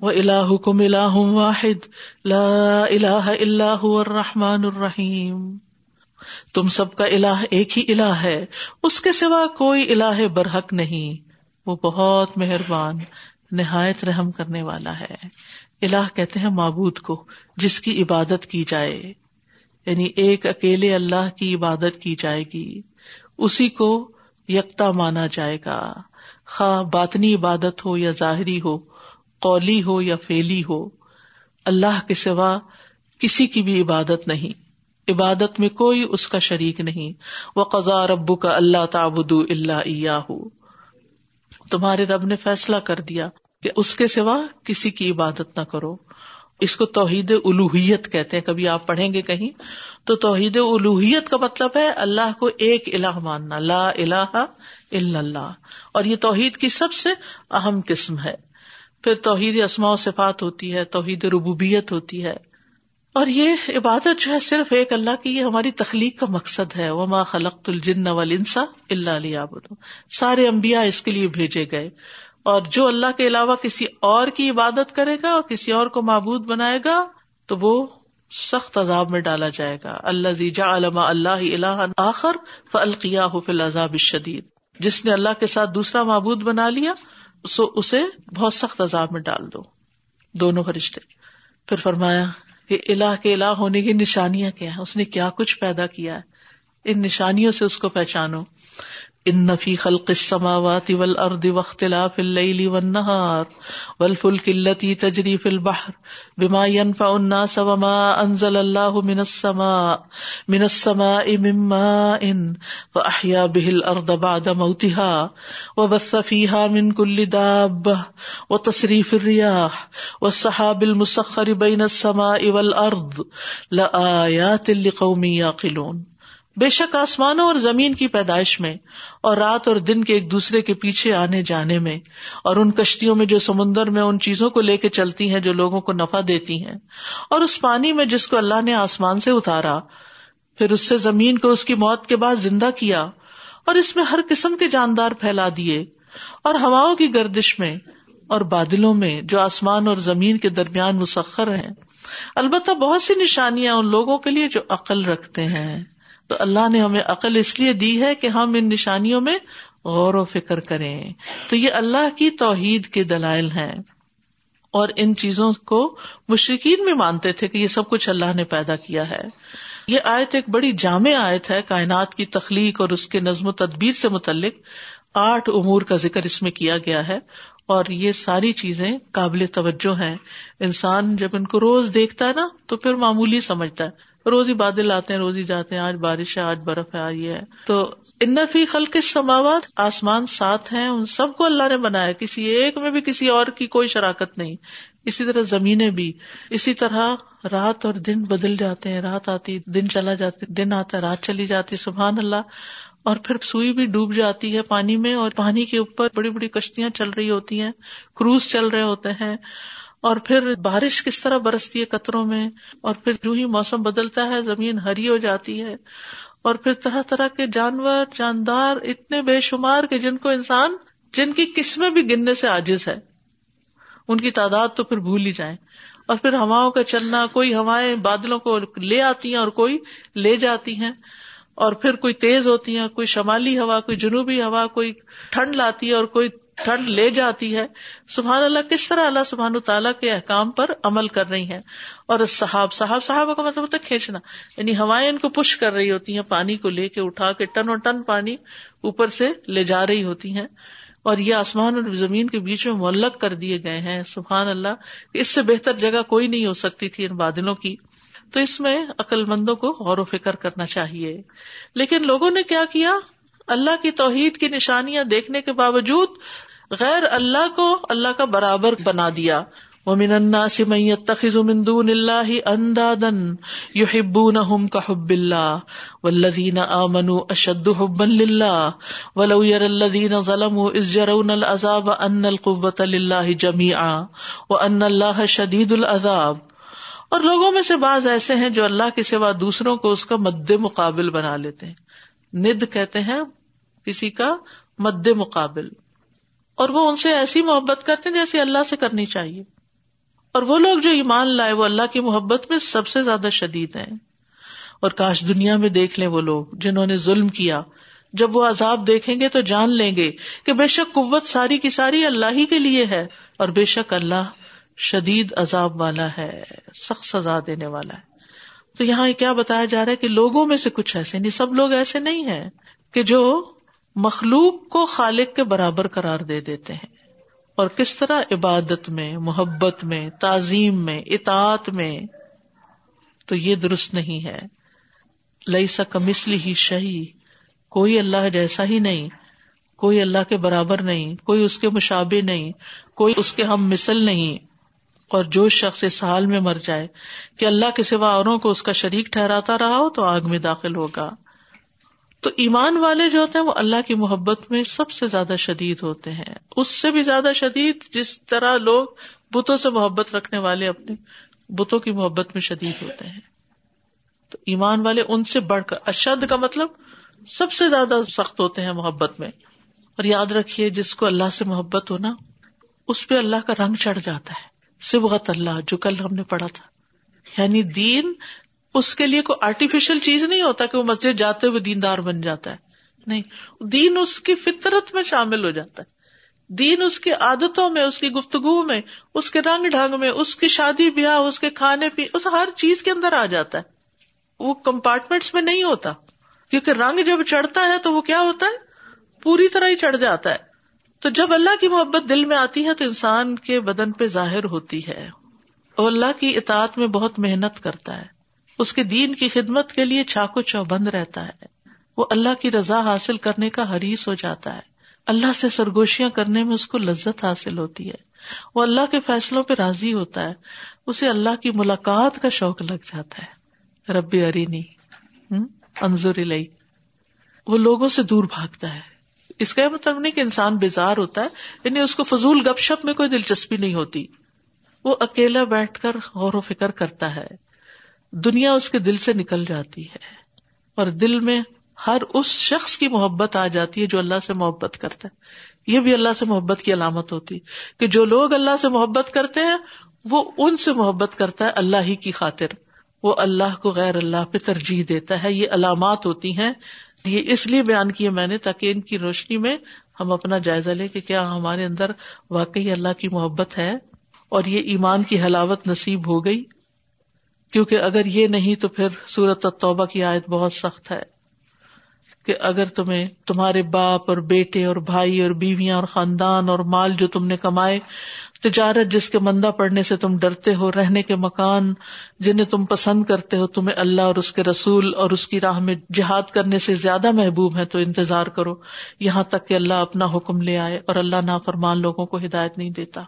وہ اللہ کم اللہ واحد، لا الہ اللہ الرحمن الرحیم تم سب کا اللہ ایک ہی اللہ ہے، اس کے سوا کوئی اللہ برحق نہیں۔ وہ بہت مہربان، نہایت رحم کرنے والا ہے۔ اللہ کہتے ہیں معبود کو، جس کی عبادت کی جائے۔ یعنی ایک اکیلے اللہ کی عبادت کی جائے گی۔ اسی کو یکتا مانا جائے گا۔ خواہ باطنی عبادت ہو یا ظاہری ہو قولی ہو یا فیلی ہو، اللہ کے سوا کسی کی بھی عبادت نہیں۔ عبادت میں کوئی اس کا شریک نہیں۔ وہ قزا ربو کا اللہ تعبد اللہ ہو تمہارے رب نے فیصلہ کر دیا کہ اس کے سوا کسی کی عبادت نہ کرو۔ اس کو توحید الوحیت کہتے ہیں۔ کبھی آپ پڑھیں گے کہیں تو توحید الوحیت کا مطلب ہے اللہ کو ایک الہ ماننا۔ لا الہ الا اللہ۔ اور یہ توحید کی سب سے اہم قسم ہے۔ پھر توحید اسماء و صفات ہوتی ہے، توحید ربوبیت ہوتی ہے۔ اور یہ عبادت جو ہے صرف ایک اللہ کی، یہ ہماری تخلیق کا مقصد ہے۔ وہ ماں خلق الجن والانسا اللہ علیہ سارے امبیا اس کے لیے بھیجے گئے۔ اور جو اللہ کے علاوہ کسی اور کی عبادت کرے گا اور کسی اور کو معبود بنائے گا، تو وہ سخت عذاب میں ڈالا جائے گا۔ اللہ زیجا علما اللہ اللہ آخر فلقیا فل عذاب شدید جس نے اللہ کے ساتھ دوسرا معبود بنا لیا سو اسے بہت سخت عذاب میں ڈال دو، دونوں فرشتے۔ پھر فرمایا کہ اللہ کے الہ ہونے کی نشانیاں کیا ہیں؟ اس نے کیا کچھ پیدا کیا ہے؟ ان نشانیوں سے اس کو پہچانو۔ ان نفی خلق السماوات والارض واختلاف الليل والنهار والفلك التي تجري في البحر بما ينفع الناس وما انزل الله من السماء من السماء من ماء فاحيا به الارض بعد موتها وبث فيها من كل دابه وتصريف الرياح والسحاب المسخر بين السماء والارض لآيات لقوم يعقلون بے شک آسمانوں اور زمین کی پیدائش میں اور رات اور دن کے ایک دوسرے کے پیچھے آنے جانے میں اور ان کشتیوں میں جو سمندر میں ان چیزوں کو لے کے چلتی ہیں جو لوگوں کو نفع دیتی ہیں اور اس پانی میں جس کو اللہ نے آسمان سے اتارا، پھر اس سے زمین کو اس کی موت کے بعد زندہ کیا اور اس میں ہر قسم کے جاندار پھیلا دیے اور ہواؤں کی گردش میں اور بادلوں میں جو آسمان اور زمین کے درمیان مسخر ہیں۔ البتہ بہت سی نشانیاں ان لوگوں کے لیے جو عقل رکھتے ہیں۔ تو اللہ نے ہمیں عقل اس لیے دی ہے کہ ہم ان نشانیوں میں غور و فکر کریں۔ تو یہ اللہ کی توحید کے دلائل ہیں۔ اور ان چیزوں کو مشرقین بھی مانتے تھے کہ یہ سب کچھ اللہ نے پیدا کیا ہے۔ یہ آیت ایک بڑی جامع آیت ہے، کائنات کی تخلیق اور اس کے نظم و تدبیر سے متعلق۔ آٹھ امور کا ذکر اس میں کیا گیا ہے۔ اور یہ ساری چیزیں قابل توجہ ہیں۔ انسان جب ان کو روز دیکھتا ہے نا، تو پھر معمولی سمجھتا ہے۔ روز ہی بادل آتے ہیں روز ہی جاتے ہیں، آج بارش ہے، آج برف ہے، آج یہ ہے۔ تو انفی خلق سماوات آسمان سات ہیں، ان سب کو اللہ نے بنایا کسی ایک میں بھی کسی اور کی کوئی شراکت نہیں۔ اسی طرح زمینیں بھی۔ اسی طرح رات اور دن بدل جاتے ہیں۔ رات آتی، دن چلا جاتی دن آتا ہے رات چلی جاتی، سبحان اللہ۔ اور پھر سوئی بھی ڈوب جاتی ہے پانی میں اور پانی کے اوپر بڑی بڑی کشتیاں چل رہی ہوتی ہیں، کروز چل رہے ہوتے ہیں۔ اور پھر بارش کس طرح برستی ہے قطروں میں، اور پھر جو ہی موسم بدلتا ہے، زمین ہری ہو جاتی ہے۔ اور پھر طرح طرح کے جانور، جاندار اتنے بے شمار کے جن کو انسان، جن کی قسمیں بھی گننے سے آجز ہے۔ ان کی تعداد تو پھر بھول ہی جائیں۔ اور پھر ہواؤں کا چلنا، کوئی ہوائیں بادلوں کو لے آتی ہیں اور کوئی لے جاتی ہیں۔ اور پھر کوئی تیز ہوتی ہیں، کوئی شمالی ہوا، کوئی جنوبی ہوا، کوئی ٹھنڈ لاتی ہے اور کوئی ٹھنڈ لے جاتی ہے۔ سبحان اللہ، کس طرح اللہ سبحان تعالیٰ کے احکام پر عمل کر رہی ہیں۔ اور صحاب صاحب صاحب کا مطلب ہوتا ہے کھینچنا۔ یعنی ہوائیں ان کو پش کر رہی ہوتی ہیں، پانی کو لے کے اٹھا کے ٹن اور ٹن پانی اوپر سے لے جا رہی ہوتی ہیں۔ اور یہ آسمان اور زمین کے بیچ میں معلق کر دیے گئے ہیں۔ سبحان اللہ، اس سے بہتر جگہ کوئی نہیں ہو سکتی تھی ان بادلوں کی۔ تو اس میں عقل مندوں کو غور و فکر کرنا چاہیے۔ لیکن لوگوں نے کیا کیا؟ اللہ کی توحید کی نشانیاں دیکھنے کے باوجود غیر اللہ کو اللہ کا برابر بنا دیا۔ وہ من الناس من يتخذ من دون الله اندادا يحبونهم كحب الله والذين امنوا اشد حبا لله ولو يرى الذين ظلموا اذ يرون العذاب ان القوه لله جميعا وان الله شديد العذاب۔ اور لوگوں میں سے بعض ایسے ہیں جو اللہ کے سوا دوسروں کو اس کا مد مقابل بنا لیتے ہیں۔ ند کہتے ہیں کسی کا مد مقابل۔ اور وہ ان سے ایسی محبت کرتے ہیں جیسے اللہ سے کرنی چاہیے۔ اور وہ لوگ جو ایمان لائے، وہ اللہ کی محبت میں سب سے زیادہ شدید ہیں۔ اور کاش دنیا میں دیکھ لیں وہ لوگ جنہوں نے ظلم کیا۔ جب وہ عذاب دیکھیں گے تو جان لیں گے کہ بے شک قوت ساری کی ساری اللہ ہی کے لیے ہے اور بے شک اللہ شدید عذاب والا ہے، سخت سزا دینے والا ہے۔ تو یہاں کیا بتایا جا رہا ہے کہ لوگوں میں سے کچھ ایسے نہیں، سب لوگ ایسے نہیں ہیں کہ جو مخلوق کو خالق کے برابر قرار دے دیتے ہیں۔ اور کس طرح عبادت میں، محبت میں، تعظیم میں، اطاعت میں، تو یہ درست نہیں ہے۔ لئی سا کمسلی ہی شہی کوئی اللہ جیسا ہی نہیں، کوئی اللہ کے برابر نہیں، کوئی اس کے مشابے نہیں، کوئی اس کے ہم مثل نہیں۔ اور جو شخص اس حال میں مر جائے کہ اللہ کے سوا اوروں کو اس کا شریک ٹھہراتا رہا ہو تو آگ میں داخل ہوگا۔ تو ایمان والے جو ہوتے ہیں وہ اللہ کی محبت میں سب سے زیادہ شدید ہوتے ہیں۔ اس سے بھی زیادہ شدید جس طرح لوگ بتوں سے محبت رکھنے والے اپنے بتوں کی محبت میں شدید ہوتے ہیں۔ تو ایمان والے ان سے بڑھ کر، اشد کا مطلب سب سے زیادہ سخت ہوتے ہیں محبت میں۔ اور یاد رکھیے، جس کو اللہ سے محبت ہو نا، اس پہ اللہ کا رنگ چڑھ جاتا ہے۔ سبغت اللہ، جو کل ہم نے پڑھا تھا۔ یعنی دین اس کے لیے کوئی آرٹیفیشل چیز نہیں ہوتا کہ وہ مسجد جاتے ہوئے دیندار بن جاتا ہے۔ نہیں، دین اس کی فطرت میں شامل ہو جاتا ہے۔ دین اس کی عادتوں میں، اس کی گفتگو میں، اس کے رنگ ڈھنگ میں، اس کی شادی بیاہ، اس کے کھانے پی، اس ہر چیز کے اندر آ جاتا ہے۔ وہ کمپارٹمنٹس میں نہیں ہوتا۔ کیونکہ رنگ جب چڑھتا ہے تو وہ کیا ہوتا ہے؟ پوری طرح ہی چڑھ جاتا ہے۔ تو جب اللہ کی محبت دل میں آتی ہے تو انسان کے بدن پہ ظاہر ہوتی ہے۔ اور اللہ کی اطاعت میں بہت محنت کرتا ہے۔ اس کے دین کی خدمت کے لیے چاقو چوبند رہتا ہے۔ وہ اللہ کی رضا حاصل کرنے کا حریث ہو جاتا ہے۔ اللہ سے سرگوشیاں کرنے میں اس کو لذت حاصل ہوتی ہے۔ وہ اللہ کے فیصلوں پہ راضی ہوتا ہے۔ اسے اللہ کی ملاقات کا شوق لگ جاتا ہے۔ رب ارینی انضر لئی وہ لوگوں سے دور بھاگتا ہے۔ اس کا مطلب نہیں کہ انسان بیزار ہوتا ہے یعنی اس کو فضول گپ شپ میں کوئی دلچسپی نہیں ہوتی۔ وہ اکیلا بیٹھ کر غور و فکر کرتا ہے۔ دنیا اس کے دل سے نکل جاتی ہے اور دل میں ہر اس شخص کی محبت آ جاتی ہے جو اللہ سے محبت کرتا ہے۔ یہ بھی اللہ سے محبت کی علامت ہوتی کہ جو لوگ اللہ سے محبت کرتے ہیں، وہ ان سے محبت کرتا ہے اللہ ہی کی خاطر۔ وہ اللہ کو غیر اللہ پہ ترجیح دیتا ہے۔ یہ علامات ہوتی ہیں۔ یہ اس لیے بیان کیے میں نے تاکہ ان کی روشنی میں ہم اپنا جائزہ لے کہ کیا ہمارے اندر واقعی اللہ کی محبت ہے اور یہ ایمان کی حلاوت نصیب ہو گئی۔ کیونکہ اگر یہ نہیں تو پھر سورت توبہ کی آیت بہت سخت ہے کہ اگر تمہیں تمہارے باپ اور بیٹے اور بھائی اور بیویاں اور خاندان اور مال جو تم نے کمائے، تجارت جس کے مندہ پڑنے سے تم ڈرتے ہو، رہنے کے مکان جنہیں تم پسند کرتے ہو، تمہیں اللہ اور اس کے رسول اور اس کی راہ میں جہاد کرنے سے زیادہ محبوب ہے تو انتظار کرو، یہاں تک کہ اللہ اپنا حکم لے آئے اور اللہ نا فرمان لوگوں کو ہدایت نہیں دیتا۔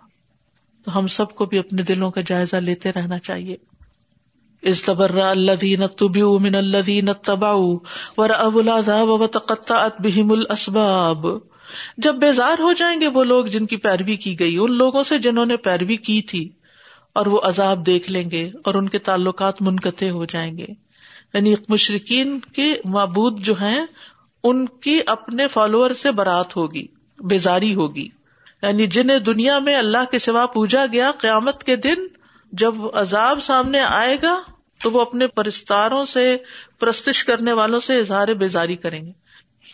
تو ہم سب کو بھی اپنے دلوں کا جائزہ لیتے رہنا چاہیے۔ اس تبر اللہ من اللہ تبا ور اب تقطعت بہم الاسباب جب بیزار ہو جائیں گے وہ لوگ جن کی پیروی کی گئی، ان لوگوں سے جنہوں نے پیروی کی تھی، اور وہ عذاب دیکھ لیں گے اور ان کے تعلقات منقطع ہو جائیں گے۔ یعنی مشرقین کے معبود جو ہیں، ان کی اپنے فالوور سے برات ہوگی، بیزاری ہوگی۔ یعنی جنہیں دنیا میں اللہ کے سوا پوجا گیا، قیامت کے دن جب عذاب سامنے آئے گا تو وہ اپنے پرستاروں سے پرستش کرنے والوں سے اظہار بیزاری کریں گے۔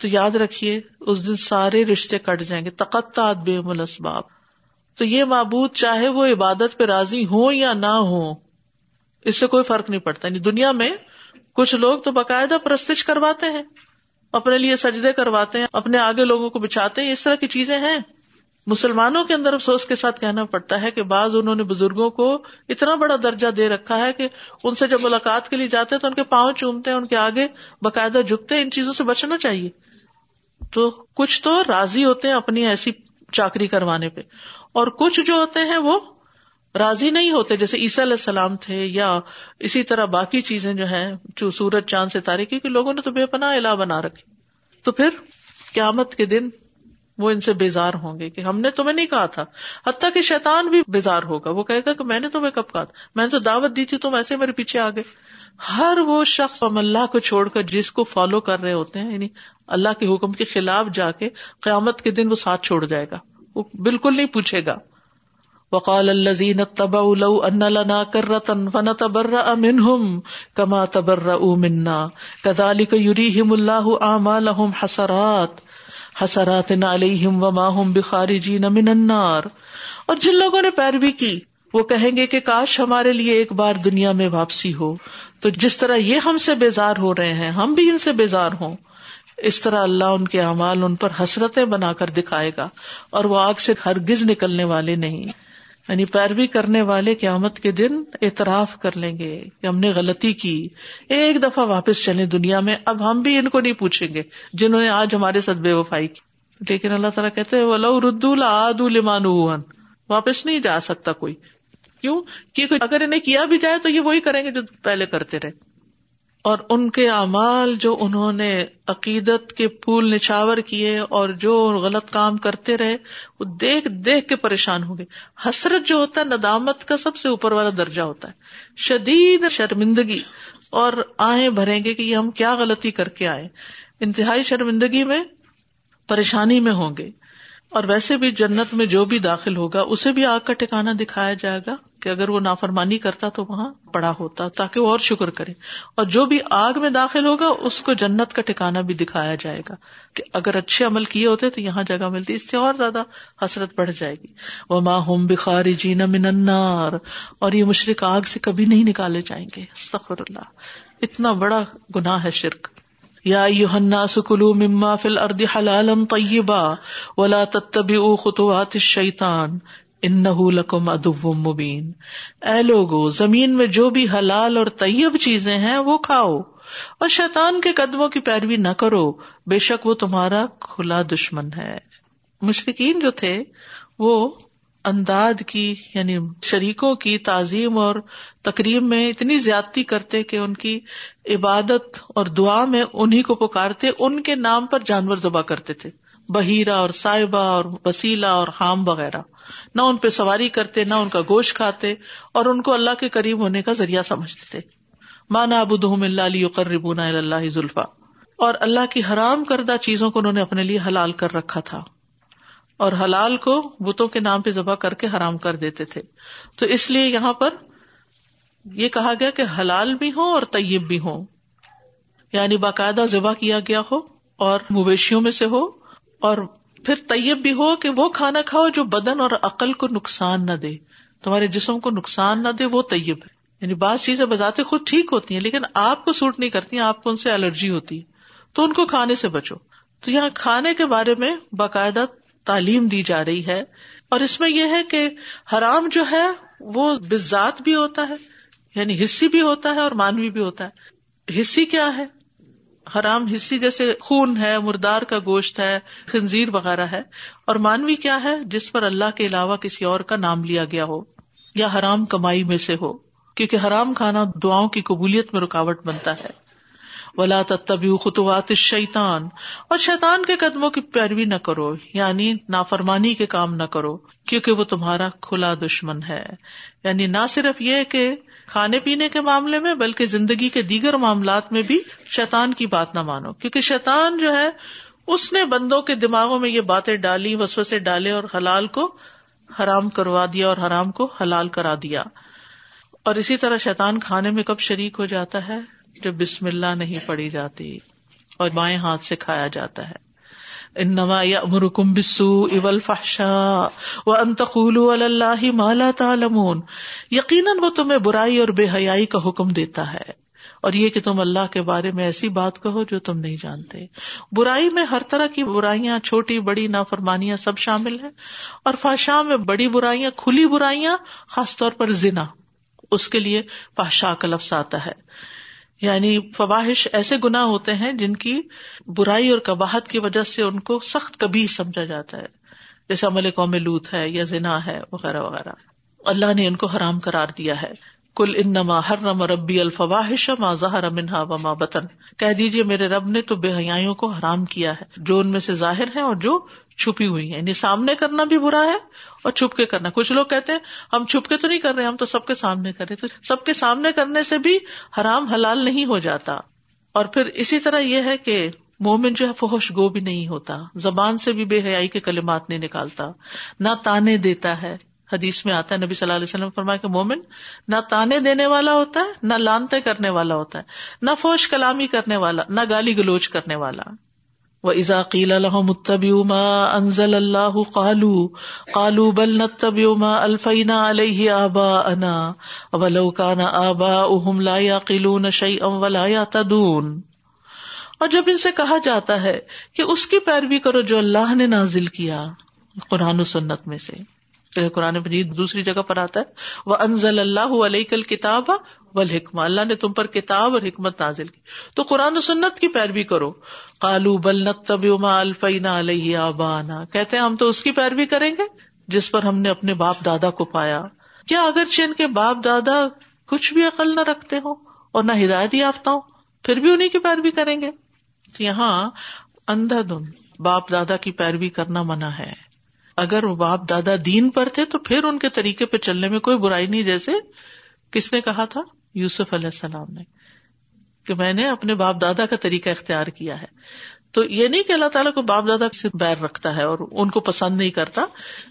تو یاد رکھیے، اس دن سارے رشتے کٹ جائیں گے۔ تقطات بے ملسباب تو یہ معبود چاہے وہ عبادت پہ راضی ہو یا نہ ہو اس سے کوئی فرق نہیں پڑتا۔ یعنی دنیا میں کچھ لوگ تو باقاعدہ پرستش کرواتے ہیں، اپنے لیے سجدے کرواتے ہیں، اپنے آگے لوگوں کو بچاتے ہیں، اس طرح کی چیزیں ہیں۔ مسلمانوں کے اندر افسوس کے ساتھ کہنا پڑتا ہے کہ بعض انہوں نے بزرگوں کو اتنا بڑا درجہ دے رکھا ہے کہ ان سے جب ملاقات کے لیے جاتے ہیں تو ان کے پاؤں چومتے ہیں، ان کے آگے باقاعدہ جھکتے ہیں، ان چیزوں سے بچنا چاہیے۔ تو کچھ تو راضی ہوتے ہیں اپنی ایسی چاکری کروانے پہ۔ اور کچھ جو ہوتے ہیں وہ راضی نہیں ہوتے، جیسے عیسیٰ علیہ السلام تھے یا اسی طرح باقی چیزیں جو ہیں، جو سورج، چاند سے تاریخ کیونکہ لوگوں نے تو بے پناہ الہ بنا رکھی۔ تو پھر قیامت کے دن وہ ان سے بیزار ہوں گے کہ ہم نے تمہیں نہیں کہا تھا۔ حتیٰ کہ شیطان بھی بیزار ہوگا۔ وہ کہے گا کہ میں نے تمہیں کب کہا تھا؟ میں نے تو دعوت دی تھی، تم ایسے میرے پیچھے آ گئے ہر وہ شخص اللہ کو چھوڑ کر جس کو فالو کر رہے ہوتے ہیں یعنی اللہ کے حکم کے خلاف جا کے قیامت کے دن وہ ساتھ چھوڑ جائے گا۔ وہ بالکل نہیں پوچھے گا۔ وقال الزین تبا لو ان لنا کرتن فن تبر منہم کما تبر منا۔ کدالک یریہم اللہ اعمالہم حسرات۔ حسرات علیہم وما ہم بخارجین من النار۔ اور جن لوگوں نے پیروی کی، وہ کہیں گے کہ کاش ہمارے لیے ایک بار دنیا میں واپسی ہو۔ تو جس طرح یہ ہم سے بیزار ہو رہے ہیں، ہم بھی ان سے بیزار ہوں۔ اس طرح اللہ ان کے اعمال ان پر حسرتیں بنا کر دکھائے گا، اور وہ آگ سے ہرگز نکلنے والے نہیں۔ یعنی پیروی کرنے والے قیامت کے دن اعتراف کر لیں گے کہ ہم نے غلطی کی۔ ایک دفعہ واپس چلے دنیا میں۔ اب ہم بھی ان کو نہیں پوچھیں گے جنہوں نے آج ہمارے ساتھ بے وفائی کی۔ لیکن اللہ تعالیٰ کہتے ردو لمان واپس نہیں جا سکتا کوئی۔ کیوں؟ کہ اگر انہیں کیا بھی جائے تو یہ وہی کریں گے جو پہلے کرتے رہے۔ اور ان کے اعمال جو انہوں نے عقیدت کے پھول نچاور کیے اور جو غلط کام کرتے رہے، وہ دیکھ دیکھ کے پریشان ہوں گے۔ حسرت جو ہوتا ہے، ندامت کا سب سے اوپر والا درجہ ہوتا ہے۔ شدید شرمندگی اور آئیں بھریں گے کہ یہ ہم کیا غلطی کر کے آئے۔ انتہائی شرمندگی میں پریشانی میں ہوں گے۔ اور ویسے بھی جنت میں جو بھی داخل ہوگا، اسے بھی آگ کا ٹھکانا دکھایا جائے گا۔ کہ اگر وہ نافرمانی کرتا تو وہاں پڑا ہوتا تاکہ وہ اور شکر کرے۔ اور جو بھی آگ میں داخل ہوگا، اس کو جنت کا ٹھکانا بھی دکھایا جائے گا کہ اگر اچھے عمل کیے ہوتے تو یہاں جگہ ملتی، اس سے اور زیادہ حسرت بڑھ جائے گی۔ وہ ماں ہوم بخاری جینا منار اور یہ مشرق آگ سے کبھی نہیں نکالے جائیں گے۔ سفر اللہ۔ اتنا بڑا گناہ ہے شرک۔ یا یوحنا سکلو مما فل ارد حلالم طیبا ولا تتبعوا خطوات الشیطان۔ لکم ادو مبین۔ اے لوگو، زمین میں جو بھی حلال اور طیب چیزیں ہیں، وہ کھاؤ۔ اور شیطان کے قدموں کی پیروی نہ کرو۔ بے شک وہ تمہارا کھلا دشمن ہے۔ مشرقین جو تھے، وہ انداد کی یعنی شریکوں کی تعظیم اور تقریب میں اتنی زیادتی کرتے کہ ان کی عبادت اور دعا میں انہیں کو پکارتے، ان کے نام پر جانور ذبح کرتے تھے۔ بہیرا اور صاحبہ اور وسیلہ اور حام وغیرہ۔ نہ ان پہ سواری کرتے، نہ ان کا گوشت کھاتے اور ان کو اللہ کے قریب ہونے کا ذریعہ سمجھتے۔ تھے مانا ابود اللہ علی قربون اللہ ذلفا اور اللہ کی حرام کردہ چیزوں کو انہوں نے اپنے لیے حلال کر رکھا تھا۔ اور حلال کو بتوں کے نام پہ ذبح کر کے حرام کر دیتے تھے۔ تو اس لیے یہاں پر یہ کہا گیا کہ حلال بھی ہو اور طیب بھی ہو یعنی باقاعدہ ذبح کیا گیا ہو اور مویشیوں میں سے ہو اور پھر طیب بھی ہو کہ وہ کھانا کھاؤ جو بدن اور عقل کو نقصان نہ دے۔ تمہارے جسم کو نقصان نہ دے، وہ طیب ہے۔ یعنی بعض چیزیں بذات خود ٹھیک ہوتی ہیں، لیکن آپ کو سوٹ نہیں کرتی، آپ کو ان سے الرجی ہوتی ہے۔ تو ان کو کھانے سے بچو۔ تو یہاں کھانے کے بارے میں باقاعدہ تعلیم دی جا رہی ہے۔ اور اس میں یہ ہے کہ حرام جو ہے، وہ بزاد بھی ہوتا ہے یعنی حصی بھی ہوتا ہے اور مانوی بھی ہوتا ہے۔ حصی کیا ہے؟ حرام حصی جیسے خون ہے، مردار کا گوشت ہے، خنزیر وغیرہ ہے۔ اور مانوی کیا ہے؟ جس پر اللہ کے علاوہ کسی اور کا نام لیا گیا ہو، یا حرام کمائی میں سے ہو۔ کیونکہ حرام کھانا دعاؤں کی قبولیت میں رکاوٹ بنتا ہے۔ ولا تبی خطوات شیتان اور شیتان کے قدموں کی پیروی نہ کرو یعنی نافرمانی کے کام نہ کرو، کیونکہ وہ تمہارا کھلا دشمن ہے۔ یعنی نہ صرف یہ کہ کھانے پینے کے معاملے میں، بلکہ زندگی کے دیگر معاملات میں بھی شیتان کی بات نہ مانو۔ کیونکہ شیتان جو ہے، اس نے بندوں کے دماغوں میں یہ باتیں ڈالی وسو سے ڈالے اور حلال کو حرام کروا دیا اور حرام کو حلال کرا دیا۔ اور اسی طرح شیتان کھانے میں کب شریک ہو جاتا ہے؟ جو بسم اللہ نہیں پڑی جاتی اور بائیں ہاتھ سے کھایا جاتا ہے۔ انما یامرکم بالسوء والفحشاء وان تقولوا علی اللہ ما لا تعلمون. یقیناً وہ تمہیں برائی اور بے حیائی کا حکم دیتا ہے اور یہ کہ تم اللہ کے بارے میں ایسی بات کہو جو تم نہیں جانتے. برائی میں ہر طرح کی برائیاں چھوٹی، بڑی، نافرمانیاں سب شامل ہیں اور فاشا میں بڑی برائیاں، کھلی برائیاں، خاص طور پر زنا، اس کے لیے فاشا کا لفظ آتا ہے۔ یعنی فواہش ایسے گنا ہوتے ہیں جن کی برائی اور کباہت کی وجہ سے ان کو سخت کبھی سمجھا جاتا ہے۔ جیسے عمل قوم لوت ہے یا زنا ہے وغیرہ وغیرہ۔ اللہ نے ان کو حرام کرار دیا ہے۔ کل انما ہر نم ربی الفواہش ما ظہر منہا و ماں بطن۔ کہہ دیجیے میرے رب نے تو بے حیاں کو حرام کیا ہے، جو ان میں سے ظاہر ہے اور جو چھپی ہوئی ہے یعنی سامنے کرنا بھی برا ہے اور چھپ کے کرنا۔ کچھ لوگ کہتے ہیں، ہم چھپ کے تو نہیں کر رہے، ہم تو سب کے سامنے کر رہے تو سب کے سامنے کرنے سے بھی حرام حلال نہیں ہو جاتا۔ اور پھر اسی طرح یہ ہے کہ مومن جو ہے فوش گو بھی نہیں ہوتا۔ زبان سے بھی بے حیائی کے کلمات نہیں نکالتا۔ نہ تانے دیتا ہے حدیث میں آتا ہے، نبی صلی اللہ علیہ وسلم فرمایا کہ مومن نہ تانے دینے والا ہوتا ہے، نہ لانتے کرنے والا ہوتا ہے، نہ فوش کلامی کرنے والا، نہ گالی گلوچ کرنے والا۔ وہ ازاقیل ما انزل اللہ قالو قالو بل نتب ما الفینا علیہ آبا انا ولو کان آبا اہم لا یعقلون شیئا ولا یعتدون اور جب ان سے کہا جاتا ہے کہ اس کی پیروی کرو جو اللہ نے نازل کیا قرآن و سنت میں سے۔ قرآن مجید دوسری جگہ پر آتا ہے۔ وہ انزل اللہ علیہ کل کتاب و حکمہ اللہ نے تم پر کتاب اور حکمت نازل کی۔ تو قرآن و سنت کی پیروی کرو۔ کالو بل نتب الفینا علیہ آبانا۔ کہتے ہیں، ہم تو اس کی پیروی کریں گے جس پر ہم نے اپنے باپ دادا کو پایا۔ کیا اگر ان کے باپ دادا کچھ بھی عقل نہ رکھتے ہوں اور نہ ہدایت یافتہ ہوں، پھر بھی انہیں کی پیروی کریں گے؟ یہاں اندھا دن باپ دادا کی پیروی کرنا منع ہے۔ اگر وہ باپ دادا دین پر تھے تو پھر ان کے طریقے پہ چلنے میں کوئی برائی نہیں، جیسے کس نے کہا تھا؟ یوسف علیہ السلام نے کہ میں نے اپنے باپ دادا کا طریقہ اختیار کیا ہے۔ تو یہ نہیں کہ اللہ تعالیٰ کو باپ دادا سے بیر رکھتا ہے اور ان کو پسند نہیں کرتا۔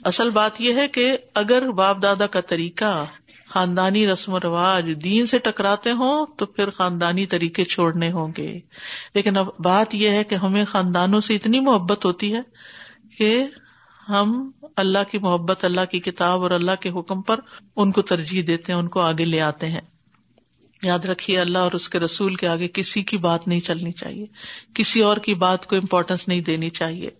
اصل بات یہ ہے کہ اگر باپ دادا کا طریقہ خاندانی رسم و رواج دین سے ٹکراتے ہوں تو پھر خاندانی طریقے چھوڑنے ہوں گے۔ لیکن اب بات یہ ہے کہ ہمیں خاندانوں سے اتنی محبت ہوتی ہے کہ ہم اللہ کی محبت، اللہ کی کتاب اور اللہ کے حکم پر ان کو ترجیح دیتے ہیں، ان کو آگے لے آتے ہیں۔ یاد رکھیے، اللہ اور اس کے رسول کے آگے کسی کی بات نہیں چلنی چاہیے۔ کسی اور کی بات کو امپورٹینس نہیں دینی چاہیے۔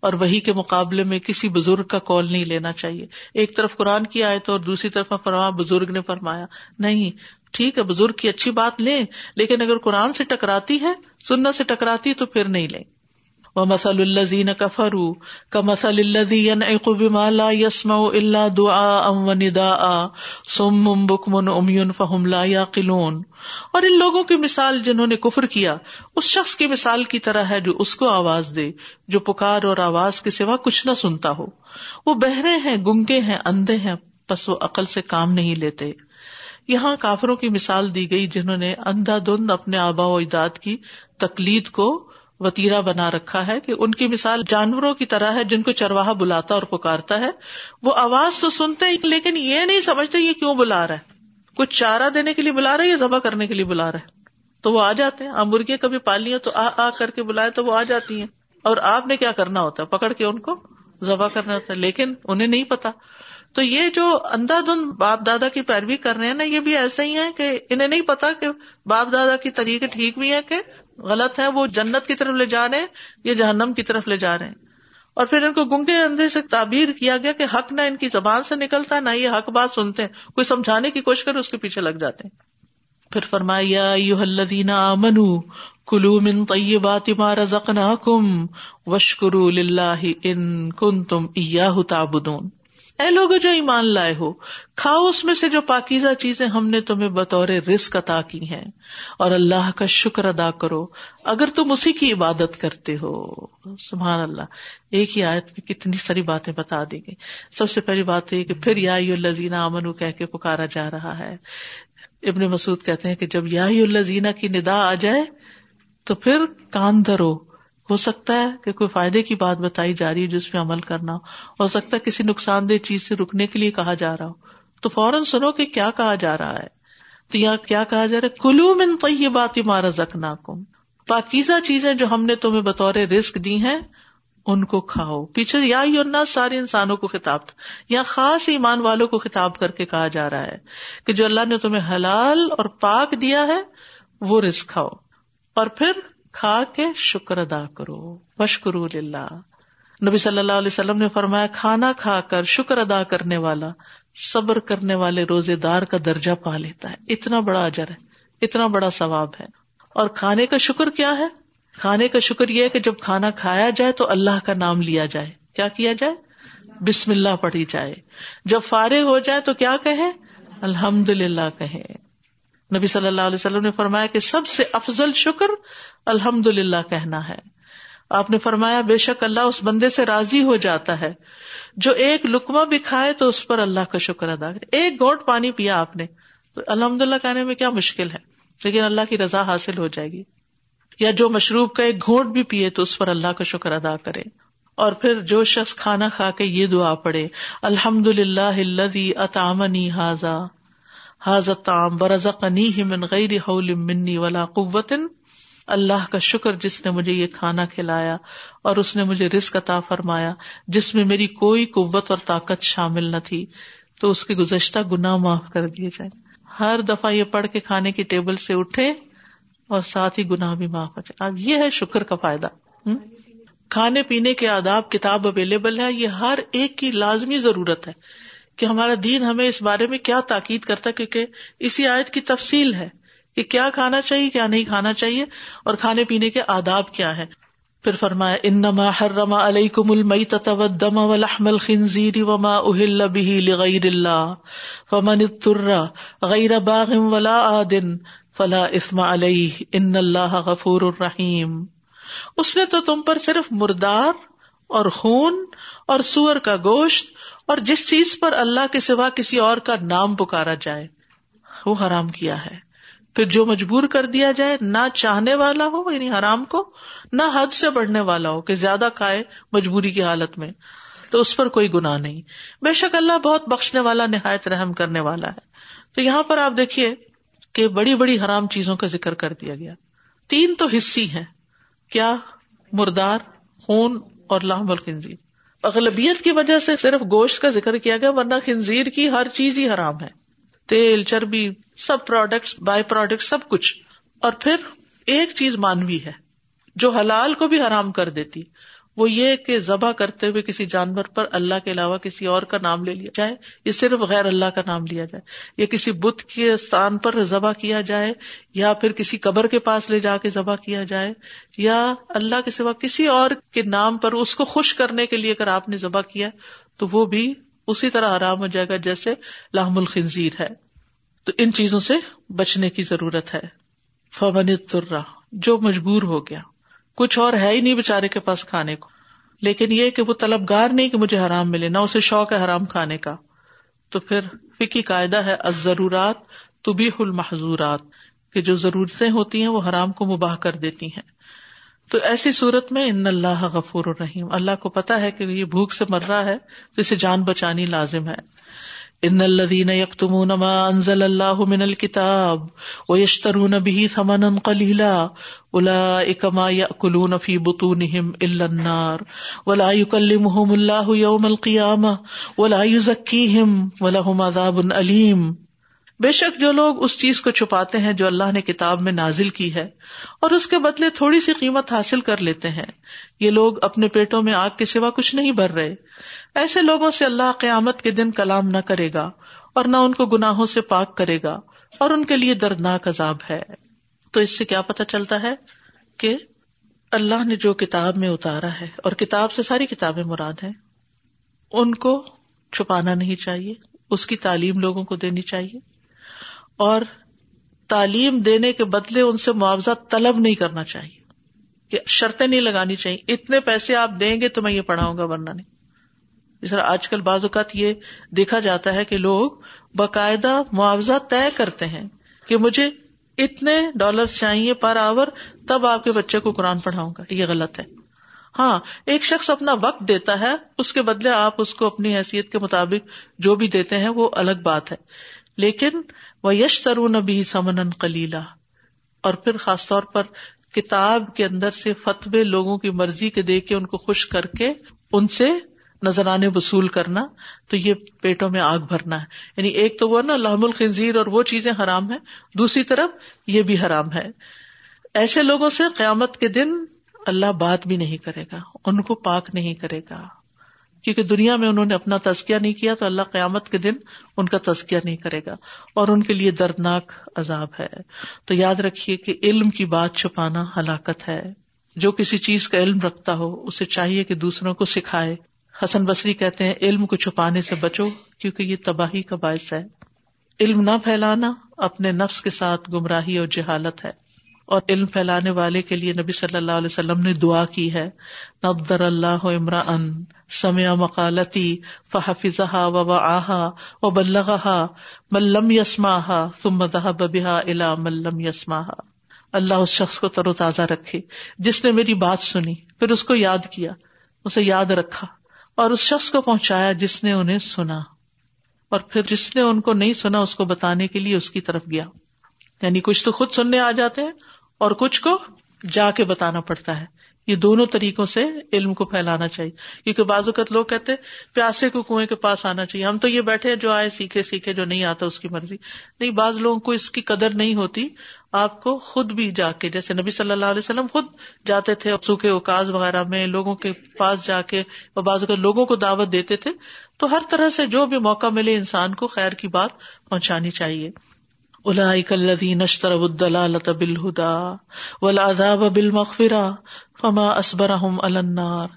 اور وہی کے مقابلے میں کسی بزرگ کا کال نہیں لینا چاہیے۔ ایک طرف قرآن کی آئے تو اور دوسری طرف فرما بزرگ نے فرمایا۔ نہیں، ٹھیک ہے، بزرگ کی اچھی بات لیں، لیکن اگر قرآن سے ٹکراتی ہے سننا سے ٹکراتی ہے، تو پھر نہیں لیں۔ و مسل الزین کفرو کا مسل الزین بما لا یسم اللہ دعا ام و ندا سم بکمن امین فہم لا یاقلون اور ان لوگوں کی مثال جنہوں نے کفر کیا، اس شخص کی مثال کی طرح ہے جو اس کو آواز دے، جو پکار اور آواز کے سوا کچھ نہ سنتا ہو۔ وہ بہرے ہیں، گنگے ہیں، اندھے ہیں، پس وہ عقل سے کام نہیں لیتے۔ یہاں کافروں کی مثال دی گئی جنہوں نے اندھا دھند اپنے آبا و اجداد کی تقلید کو وتیرا بنا رکھا ہے کہ ان کی مثال جانوروں کی طرح ہے جن کو چرواہا بلاتا اور پکارتا ہے۔ وہ آواز تو سنتے ہی لیکن یہ نہیں سمجھتے یہ کیوں بلا رہا ہے۔ کچھ چارہ دینے کے لیے بلا رہا ہے یا ذبح کرنے کے لیے بلا رہا ہے؟ تو وہ آ جاتے ہیں۔ مرغیاں کبھی پال ہیں تو آ آ کر کے بلائے تو وہ آ جاتی ہیں۔ اور آپ نے کیا کرنا ہوتا ہے؟ پکڑ کے ان کو ذبح کرنا ہوتا ہے۔ لیکن انہیں نہیں پتا۔ تو یہ جو اندھا دھند باپ دادا کی پیروی کر رہے ہیں نا، یہ بھی ایسا ہی ہے کہ انہیں نہیں پتا کہ باپ دادا کی طریقے ٹھیک بھی ہے کہ غلط ہے، وہ جنت کی طرف لے جا رہے ہیں، یا جہنم کی طرف لے جا رہے ہیں۔ اور پھر ان کو گنگے اندھے سے تعبیر کیا گیا کہ حق نہ ان کی زبان سے نکلتا ہے نہ یہ حق بات سنتے ہیں۔ کوئی سمجھانے کی کوشش کرے، اس کے پیچھے لگ جاتے ہیں۔ پھر فرمایا یو الدین امن کلو من طیبات ما رزقناکم وشکرو اللہ ان کن تم تعبدون۔ اے لوگ جو ایمان لائے ہو، کھاؤ اس میں سے جو پاکیزہ چیزیں ہم نے تمہیں بطور رسک عطا کی ہیں۔ اور اللہ کا شکر ادا کرو اگر تم اسی کی عبادت کرتے ہو۔ سبحان اللہ۔ ایک ہی آیت میں کتنی ساری باتیں بتا دی گئی۔ سب سے پہلی بات یہ کہ پھر یا الزینہ امن کہہ کے پکارا جا رہا ہے۔ ابن مسعود کہتے ہیں کہ جب یا الزینہ کی ندا آ جائے تو پھر کان دھرو۔ ہو سکتا ہے کہ کوئی فائدے کی بات بتائی جا رہی ہے جس پہ عمل کرنا ہو۔ سکتا ہے کسی نقصان دہ چیز سے رکنے کے لیے کہا جا رہا ہو۔ تو فوراً سنو کہ کیا کہا جا رہا ہے۔ تو یہاں کیا کہا جا رہا ہے؟ کلو من یہ بات مارا زکنا کم پاکیزہ چیزیں جو ہم نے تمہیں بطور رسک دی ہیں، ان کو کھاؤ۔ پیچھے یا یورنا سارے انسانوں کو خطاب تھا۔ یا خاص ایمان والوں کو خطاب کر کے کہا جا رہا ہے کہ جو اللہ نے تمہیں حلال اور پاک دیا ہے، وہ رسک کھاؤ۔ اور پھر کھا کے شکر ادا کرو۔ بشکرو اللہ نبی صلی اللہ علیہ وسلم نے فرمایا، کھانا کھا کر شکر ادا کرنے والا، صبر کرنے والے روزے دار کا درجہ پا لیتا ہے۔ اتنا بڑا اجر ہے، اتنا بڑا ثواب ہے۔ اور کھانے کا شکر کیا ہے؟ کھانے کا شکر یہ ہے کہ جب کھانا کھایا جائے تو اللہ کا نام لیا جائے۔ کیا کیا جائے؟ بسم اللہ پڑھی جائے۔ جب فارغ ہو جائے تو کیا کہے؟ الحمد للہ کہے۔ نبی صلی اللہ علیہ وسلم نے فرمایا کہ سب سے افضل شکر الحمد للہ کہنا ہے۔ آپ نے فرمایا، بے شک اللہ اس بندے سے راضی ہو جاتا ہے۔ جو ایک لکما بھی کھائے تو اس پر اللہ کا شکر ادا کرے۔ ایک گوٹ پانی پیا آپ نے۔ تو الحمد للہ کہنے میں کیا مشکل ہے؟ لیکن اللہ کی رضا حاصل ہو جائے گی۔ یا جو مشروب کا ایک گھونٹ بھی پیے تو اس پر اللہ کا شکر ادا کرے۔ اور پھر جو شخص کھانا کھا کے یہ دعا پڑے الحمد للہ اطامنی حاضا حاضت برزقنی من غیر حول منی ولا قوت اللہ کا شکر جس نے مجھے یہ کھانا کھلایا اور اس نے مجھے رسک عطا فرمایا، جس میں میری کوئی قوت اور طاقت شامل نہ تھی، تو اس کے گزشتہ گنا معاف کر دیے جائیں۔ ہر دفعہ یہ پڑھ کے کھانے کی ٹیبل سے اٹھے اور ساتھ ہی گناہ بھی معاف ہو جائے۔ اب یہ ہے شکر کا فائدہ۔ کھانے پینے کے آداب، کتاب اویلیبل ہے، یہ ہر ایک کی لازمی ضرورت ہے کہ ہمارا دین ہمیں اس بارے میں کیا تاکید کرتا ہے، کیونکہ اسی آیت کی تفصیل ہے۔ کہ کیا کھانا چاہیے، کیا نہیں کھانا چاہیے، اور کھانے پینے کے آداب کیا ہے پھر فرمایا، انما حرم علیکم المیتۃ والدم ولحم الخنزیر وما اہل به لغیر اللہ، فمن اضطر غیر باغ ولا عاد، فلا اثم علیہ، ان اللہ غفور الرحیم۔ اس نے تو تم پر صرف مردار اور خون اور سور کا گوشت اور جس چیز پر اللہ کے سوا کسی اور کا نام پکارا جائے، وہ حرام کیا ہے۔ پھر جو مجبور کر دیا جائے، نہ چاہنے والا ہو یعنی حرام کو، نہ حد سے بڑھنے والا ہو کہ زیادہ کھائے مجبوری کی حالت میں، تو اس پر کوئی گنا نہیں۔ بے شک اللہ بہت بخشنے والا، نہایت رحم کرنے والا ہے۔ تو یہاں پر آپ دیکھیے کہ بڑی بڑی حرام چیزوں کا ذکر کر دیا گیا۔ تین تو حصی ہیں۔ کیا؟ مردار، خون اور لاہم الخنزیر۔ اغلبیت کی وجہ سے صرف گوشت کا ذکر کیا گیا، ورنہ خنزیر کی ہر چیز ہی حرام ہے۔ تیل، چربی سب پروڈکٹس بائی پروڈکٹ سب کچھ۔ اور پھر ایک چیز مانوی ہے، جو حلال کو بھی حرام کر دیتی۔ وہ یہ کہ ذبح کرتے ہوئے کسی جانور پر اللہ کے علاوہ کسی اور کا نام لے لیا جائے، یا صرف غیر اللہ کا نام لیا جائے، یا کسی بت کے استان پر ذبح کیا جائے، یا پھر کسی قبر کے پاس لے جا کے ذبح کیا جائے، یا اللہ کے سوا کسی اور کے نام پر اس کو خوش کرنے کے لیے اگر آپ نے ذبح کیا، تو وہ بھی اسی طرح آرام ہو جائے گا جیسے لاہم الخنزیر ہے۔ تو ان چیزوں سے بچنے کی ضرورت ہے۔ فمن ترا جو مجبور ہو گیا۔ کچھ اور ہے ہی نہیں بےچارے کے پاس کھانے کو۔ لیکن یہ کہ وہ طلبگار نہیں کہ مجھے حرام ملے، نہ اسے شوق ہے حرام کھانے کا۔ تو پھر فکی قاعدہ ہے ضرورات تو بھی المحضورات، کہ جو ضرورتیں ہوتی ہیں وہ حرام کو مباح کر دیتی ہیں۔ تو ایسی صورت میں ان اللہ غفور الرحیم اللہ کو پتا ہے کہ یہ بھوک سے مر رہا ہے، تو اسے جان بچانی لازم ہے۔ ان الذين يكتمون ما انزل الله من الكتاب ويشترون به ثمنا قليلا اولئك ما ياكلون في بطونهم الا النار ولا يكلمهم الله يوم القيامه ولا يزكيهم ولهم عذاب اليم بے شک جو لوگ اس چیز کو چھپاتے ہیں جو اللہ نے کتاب میں نازل کی ہے اور اس کے بدلے تھوڑی سی قیمت حاصل کر لیتے ہیں، یہ لوگ اپنے پیٹوں میں آگ کے سوا کچھ نہیں بھر رہے۔ ایسے لوگوں سے اللہ قیامت کے دن کلام نہ کرے گا اور نہ ان کو گناہوں سے پاک کرے گا اور ان کے لیے دردناک عذاب ہے۔ تو اس سے کیا پتا چلتا ہے کہ اللہ نے جو کتاب میں اتارا ہے اور کتاب سے ساری کتابیں مراد ہیں، ان کو چھپانا نہیں چاہیے، اس کی تعلیم لوگوں کو دینی چاہیے۔ اور تعلیم دینے کے بدلے ان سے معاوضہ طلب نہیں کرنا چاہیے کہ شرطیں نہیں لگانی چاہیے۔ اتنے پیسے آپ دیں گے تو میں یہ پڑھاؤں گا ورنہ نہیں۔ جس طرح آج کل بعض اوقات یہ دیکھا جاتا ہے کہ لوگ باقاعدہ معاوضہ طے کرتے ہیں کہ مجھے اتنے ڈالر چاہیے پر آور تب آپ کے بچے کو قرآن پڑھاؤں گا۔ یہ غلط ہے۔ ہاں ایک شخص اپنا وقت دیتا ہے، اس کے بدلے آپ اس کو اپنی حیثیت کے مطابق جو بھی دیتے ہیں وہ الگ بات ہے۔ لیکن وہ یش ترون بھی سمن کلیلہ اور پھر خاص طور پر کتاب کے اندر سے فتوے لوگوں کی مرضی کے دے کے ان کو خوش کر کے ان سے نذرانے وصول کرنا، تو یہ پیٹوں میں آگ بھرنا ہے۔ یعنی ایک تو وہ نا لحم الخنزیر اور وہ چیزیں حرام ہے دوسری طرف یہ بھی حرام ہے۔ ایسے لوگوں سے قیامت کے دن اللہ بات بھی نہیں کرے گا، ان کو پاک نہیں کرے گا۔ کیونکہ دنیا میں انہوں نے اپنا تزکیہ نہیں کیا تو اللہ قیامت کے دن ان کا تزکیہ نہیں کرے گا اور ان کے لیے دردناک عذاب ہے۔ تو یاد رکھیے کہ علم کی بات چھپانا ہلاکت ہے۔ جو کسی چیز کا علم رکھتا ہو، اسے چاہیے کہ دوسروں کو سکھائے۔ حسن بصری کہتے ہیں، علم کو چھپانے سے بچو کیونکہ یہ تباہی کا باعث ہے۔ علم نہ پھیلانا اپنے نفس کے ساتھ گمراہی اور جہالت ہے۔ اور علم پھیلانے والے کے لیے نبی صلی اللہ علیہ وسلم نے دعا کی ہے۔ نبدر اللہ عمرا ان سمیا مکالتی فحفظ و آہا و بلغا ملم یسما تم ببا الا ملم یسما اللہ اس شخص کو تر و تازہ رکھے۔ جس نے میری بات سنی، پھر اس کو یاد کیا، اسے یاد رکھا اور اس شخص کو پہنچایا جس نے انہیں سنا۔ اور پھر جس نے ان کو نہیں سنا، اس کو بتانے کے لیے اس کی طرف گیا۔ یعنی کچھ تو خود سننے آ جاتے ہیں اور کچھ کو جا کے بتانا پڑتا ہے۔ یہ دونوں طریقوں سے علم کو پھیلانا چاہیے۔ کیونکہ بعض اوقات لوگ کہتے پیاسے کو کنویں کے پاس آنا چاہیے۔ ہم تو یہ بیٹھے جو آئے، سیکھے سیکھے، جو نہیں آتا، اس کی مرضی۔ نہیں، بعض لوگوں کو اس کی قدر نہیں ہوتی۔ آپ کو خود بھی جا کے، جیسے نبی صلی اللہ علیہ وسلم خود جاتے تھے، سوکھے اوکاز وغیرہ میں لوگوں کے پاس جا کے اور بعض اوقات لوگوں کو دعوت دیتے تھے۔ تو ہر طرح سے جو بھی موقع ملے، انسان کو خیر کی بات پہنچانی چاہیے۔ فما النار۔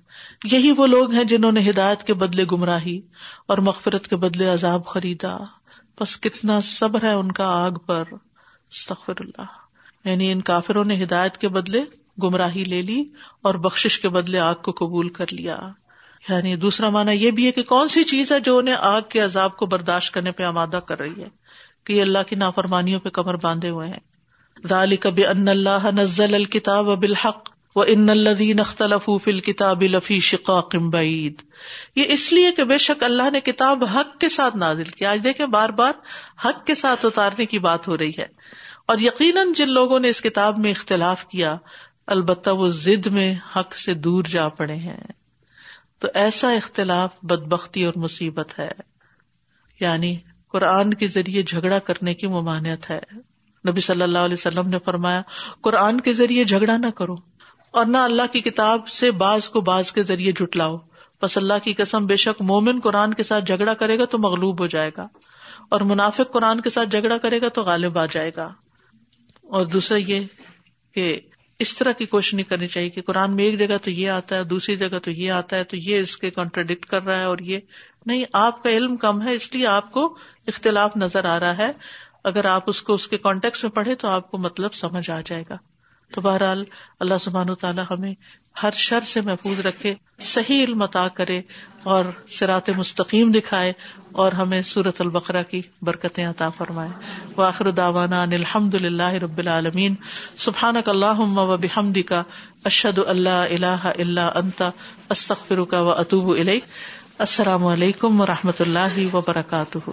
یہی وہ لوگ ہیں جنہوں نے ہدایت کے بدلے گمراہی اور مغفرت کے بدلے عذاب خریدا۔ بس کتنا صبر ہے ان کا آگ پر۔ استغفر اللہ۔ یعنی ان کافروں نے ہدایت کے بدلے گمراہی لے لی اور بخش کے بدلے آگ کو قبول کر لیا۔ یعنی دوسرا مانا یہ بھی ہے کہ کون سی چیز ہے جو انہیں آگ کے عذاب کو برداشت کرنے پہ آمادہ کر رہی ہے؟ کہ یہ اللہ کی نافرمانیوں پہ کمر باندھے ہوئے ہیں۔ کب ان اللہ نزل الکتاب بالحق و ان الدین اختلف فل لفی شقا بعید۔ یہ اس لیے کہ بے شک اللہ نے کتاب حق کے ساتھ نازل کیا آج دیکھیں بار بار حق کے ساتھ اتارنے کی بات ہو رہی ہے۔ اور یقیناً جن لوگوں نے اس کتاب میں اختلاف کیا، البتہ وہ ضد میں حق سے دور جا پڑے ہیں۔ تو ایسا اختلاف بد بختی اور مصیبت ہے۔ یعنی قرآن کے ذریعے جھگڑا کرنے کی ممانعت ہے۔ نبی صلی اللہ علیہ وسلم نے فرمایا، قرآن کے ذریعے جھگڑا نہ کرو اور نہ اللہ کی کتاب سے باز کو باز کے ذریعے جٹلاؤ بس اللہ کی قسم، بے شک مومن قرآن کے ساتھ جھگڑا کرے گا تو مغلوب ہو جائے گا اور منافق قرآن کے ساتھ جھگڑا کرے گا تو غالب آ جائے گا۔ اور دوسرا یہ کہ اس طرح کی کوشش نہیں کرنی چاہیے کہ قرآن میں ایک جگہ تو یہ آتا ہے، دوسری جگہ تو یہ آتا ہے، تو یہ اس کے کانٹرڈکٹ کر رہا ہے اور یہ۔ نہیں، آپ کا علم کم ہے، اس لیے آپ کو اختلاف نظر آ رہا ہے۔ اگر آپ اس کو، اس کے کانٹیکس میں پڑھے تو آپ کو مطلب سمجھ آ جائے گا۔ تو بہرحال اللہ سبحان و تعالیٰ ہمیں ہر شر سے محفوظ رکھے، صحیح علم عطا کرے اور سرات مستقیم دکھائے اور ہمیں سورت البقرہ کی برکتیں عطا فرمائے۔ واخر داوانا الحمد للہ رب العالمین۔ سبحان اللہ و بحمد کا اشد اللہ اللہ اللہ انتا استخر کا و اطوب السلام علیکم و رحمۃ اللہ وبرکاتہ۔